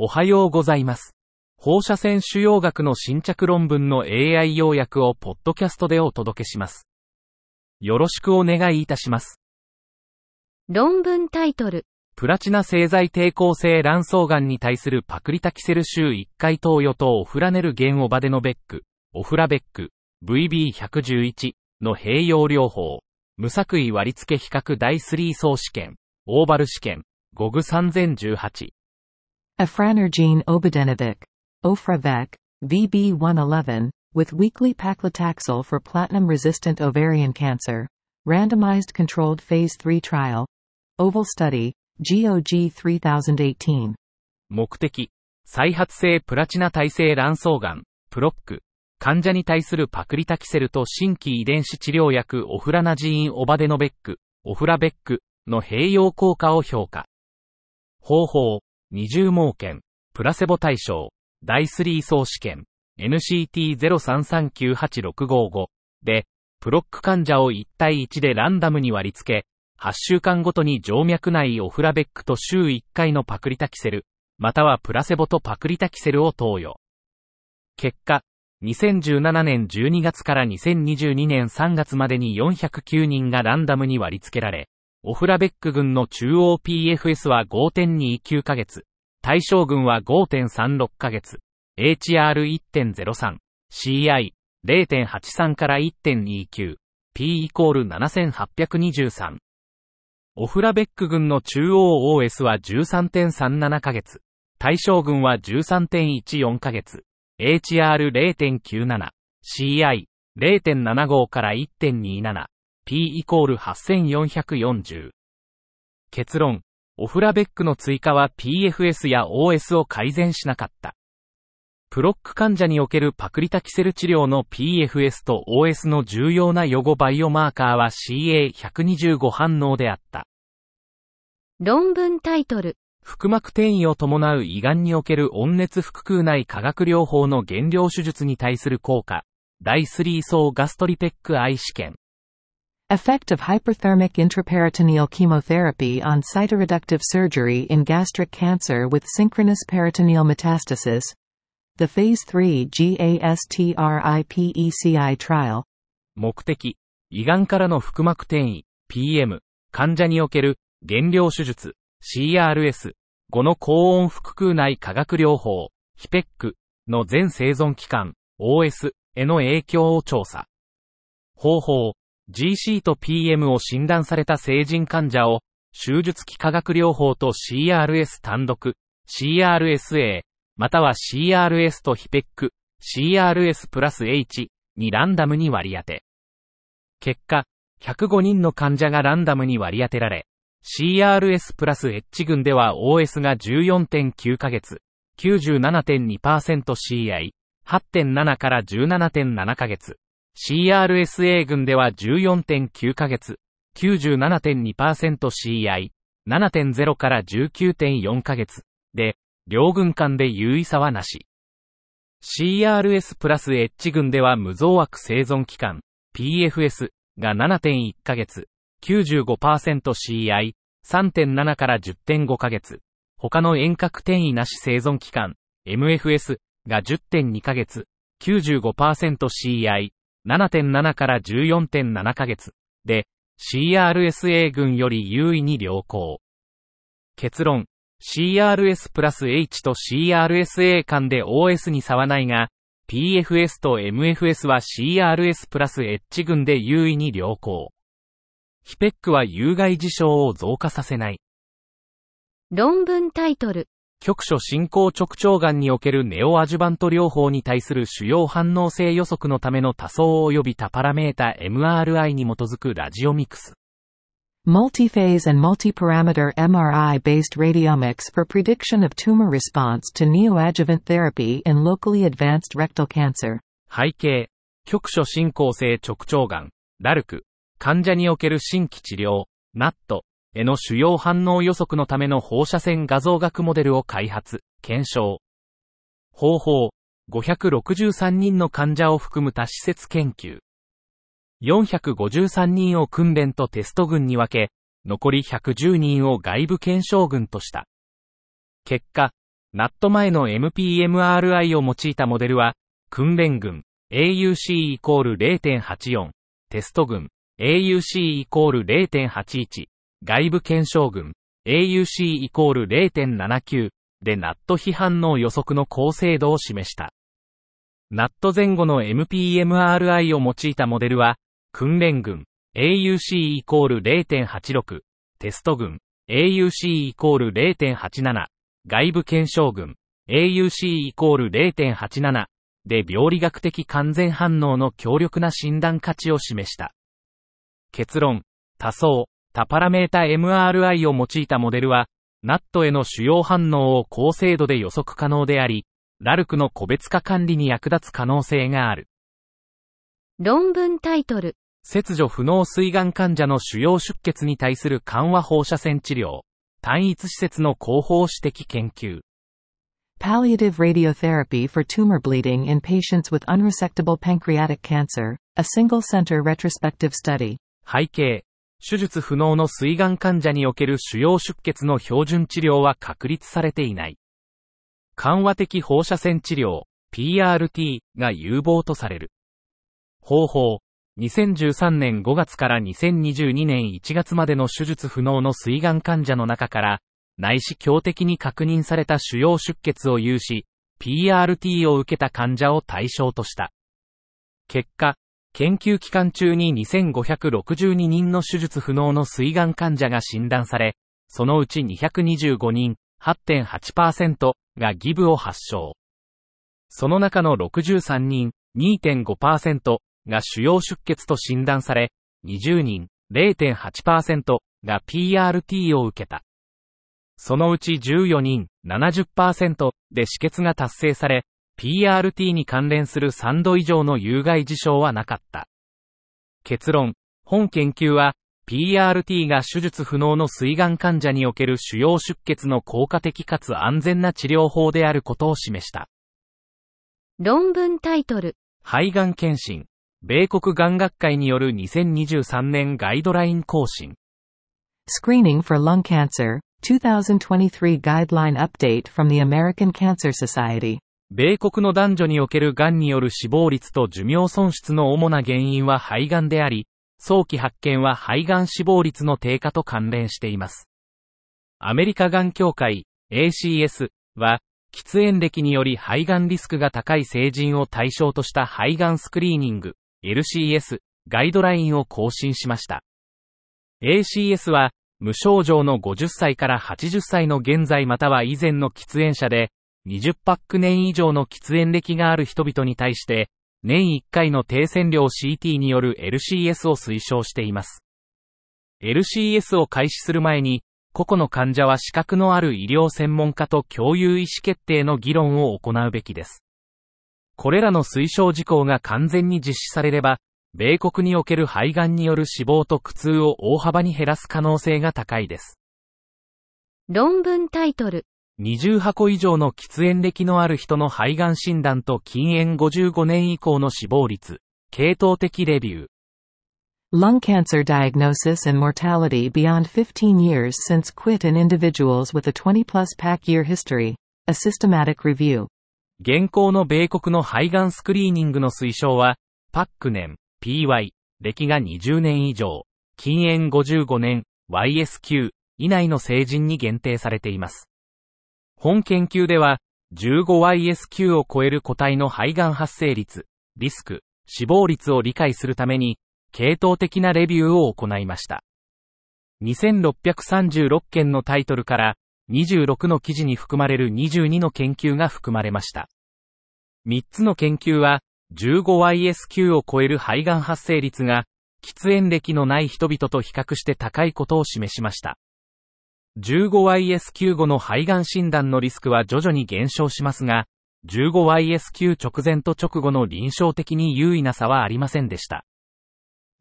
おはようございます。放射線腫瘍学の新着論文の AI 要約をポッドキャストでお届けします。よろしくお願いいたします。論文タイトル。プラチナ製剤抵抗性卵巣がんに対するパクリタキセル週1回投与とオフラネルゲンオバデノベック、オフラベック、VB111 の併用療法、無作為割付比較第3層試験、オーバル試験、ゴグ3018。Afranergene Obadenovic, Ofravec, VB111, with weekly paclitaxel for platinum-resistant ovarian cancer, randomized controlled phase 3 trial, OVAL study, GOG 3018. 目的、再発性プラチナ耐性卵巣がん、プロック、患者に対するパクリタキセルと新規遺伝子治療薬オフラナジーンオバデノベック、オフラベックの併用効果を評価。方法、二重盲検、プラセボ対象、第3層試験、NCT03398655 で、プロック患者を1対1でランダムに割り付け、8週間ごとに静脈内オフラベックと週1回のパクリタキセル、またはプラセボとパクリタキセルを投与。結果、2017年12月から2022年3月までに409人がランダムに割り付けられ、オフラベック群の中央 PFS は5.29ヶ月、対象群は5.36ヶ月、HR1.03、CI0.83 から1.29、P イコール7823。オフラベック群の中央 OS は13.37ヶ月、対象群は13.14ヶ月、HR0.97、CI0.75 から1.27、P イコール8440。結論、オフラベックの追加は PFS や OS を改善しなかった。プロック患者におけるパクリタキセル治療の PFS と OS の重要な予後バイオマーカーは CA125 反応であった。論文タイトル。腹膜転移を伴う胃がんにおける温熱腹腔内化学療法の減量手術に対する効果。第3層ガストリペックアイ試験。Effect of hyperthermic intraperitoneal chemotherapy on cytoreductive surgery in gastric cancer with synchronous peritoneal metastasis. The Phase 3 GASTRIPECI trial. 目的、胃がんからの腹膜転移、PM、患者における減量手術、CRS、5の高温腹腔内化学療法、ヒペックの全生存期間、OS への影響を調査。方法、GC と PM を診断された成人患者を、手術期化学療法と CRS 単独、CRSA、または CRS とヒペック、CRS プラス H にランダムに割り当て。結果、105人の患者がランダムに割り当てられ、CRS プラス H 群では OS が14.9ヶ月、97.2%CI、8.7から17.7ヶ月、CRSA 群では14.9ヶ月、97.2%CI、7.0から19.4ヶ月、で、両群間で有意差はなし。CRS プラス H 群では無増悪生存期間、PFS が7.1ヶ月、95%CI、3.7から10.5ヶ月、他の遠隔転移なし生存期間、MFS が10.2ヶ月、95%CI、7.7から14.7ヶ月、で、CRSA 群より優位に良好。結論、CRS プラス H と CRSA 間で OS に差はないが、PFS と MFS は CRS プラス H 群で優位に良好。ヒペックは有害事象を増加させない。論文タイトル。局所進行直腸がんにおけるネオアジュバント療法に対する主要反応性予測のための多層及び多パラメータ MRI に基づくラジオミクス。Multiphase and multiparameter MRI-based radiomics for prediction of tumor response to neoadjuvant therapy in locally advanced rectal cancer. 背景、局所進行性直腸がん、ラルク、患者における新規治療、ナット、への主要反応予測のための放射線画像学モデルを開発、検証。方法、563人の患者を含む多施設研究。453人を訓練とテスト群に分け、残り110人を外部検証群とした。結果、ナット前の MPMRI を用いたモデルは、訓練群 AUC イコール0.84、テスト群 AUC イコール0.81、外部検証群 AUC イコール0.79でナット非反応予測の高精度を示した。ナット前後の MPMRI を用いたモデルは、訓練群 AUC イコール0.86、テスト群 AUC イコール0.87、外部検証群 AUC イコール0.87で病理学的完全反応の強力な診断価値を示した。結論、多層、多パラメータ MRI を用いたモデルは、ナットへの主要反応を高精度で予測可能であり、ラルクの個別化管理に役立つ可能性がある。論文タイトル。切除不能膵がん患者の主要出血に対する緩和放射線治療。単一施設の広報指摘研究。Palliative radiotherapy for tumor bleeding in patients with unresectable pancreatic cancer, a single-center retrospective study. 背景。手術不能の膵がん患者における主要出血の標準治療は確立されていない。緩和的放射線治療、PRT が有望とされる。方法。2013年5月から2022年1月までの手術不能の膵がん患者の中から、内視鏡的に確認された主要出血を有し、PRT を受けた患者を対象とした。結果、研究期間中に2562人の手術不能の膵がん患者が診断され、そのうち225人、8.8%がギブを発症。その中の63人、2.5%が主要出血と診断され、20人、0.8%が PRT を受けた。そのうち14人、70%で止血が達成され、PRT に関連する3度以上の有害事象はなかった。結論、本研究は、PRT が手術不能の膵がん患者における主要出血の効果的かつ安全な治療法であることを示した。論文タイトル。肺がん検診。米国がん学会による2023年ガイドライン更新。Screening for lung cancer, 2023 Guideline Update from the American Cancer Society 米国の男女における癌による死亡率と寿命損失の主な原因は肺がんであり、早期発見は肺がん死亡率の低下と関連しています。アメリカがん協会 ACS は、喫煙歴により肺がんリスクが高い成人を対象とした肺がんスクリーニング LCS ガイドラインを更新しました。ACS は、無症状の50歳から80歳の現在または以前の喫煙者で、20パック年以上の喫煙歴がある人々に対して、年1回の低線量 CT による LCS を推奨しています。LCS を開始する前に、個々の患者は資格のある医療専門家と共有意思決定の議論を行うべきです。これらの推奨事項が完全に実施されれば、米国における肺がんによる死亡と苦痛を大幅に減らす可能性が高いです。論文タイトル20箱以上の喫煙歴のある人の肺がん診断と禁煙55年以降の死亡率、系統的レビュー。Lung cancer diagnosis and mortality beyond 15 years since quit in individuals with a 20 plus pack year history. A systematic review. 現行の米国の肺がんスクリーニングの推奨は、パック年、PY、歴が20年以上、禁煙55年、YSQ 以内の成人に限定されています。本研究では、15YSQ を超える個体の肺がん発生率、リスク、死亡率を理解するために、系統的なレビューを行いました。2636件のタイトルから、26の記事に含まれる22の研究が含まれました。3つの研究は、15YSQ を超える肺がん発生率が、喫煙歴のない人々と比較して高いことを示しました。15YSQ5 の肺がん診断のリスクは徐々に減少しますが、15YSQ 直前と直後の臨床的に優位な差はありませんでした。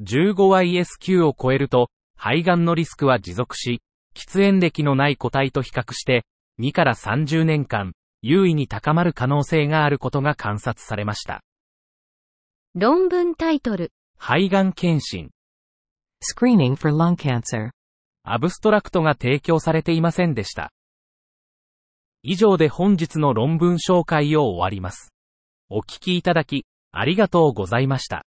15YSQ を超えると、肺がんのリスクは持続し、喫煙歴のない個体と比較して、2から30年間、優位に高まる可能性があることが観察されました。論文タイトル。肺がん検診。Screening for lung cancer. アブストラクトが提供されていませんでした。以上で本日の論文紹介を終わります。お聞きいただき、ありがとうございました。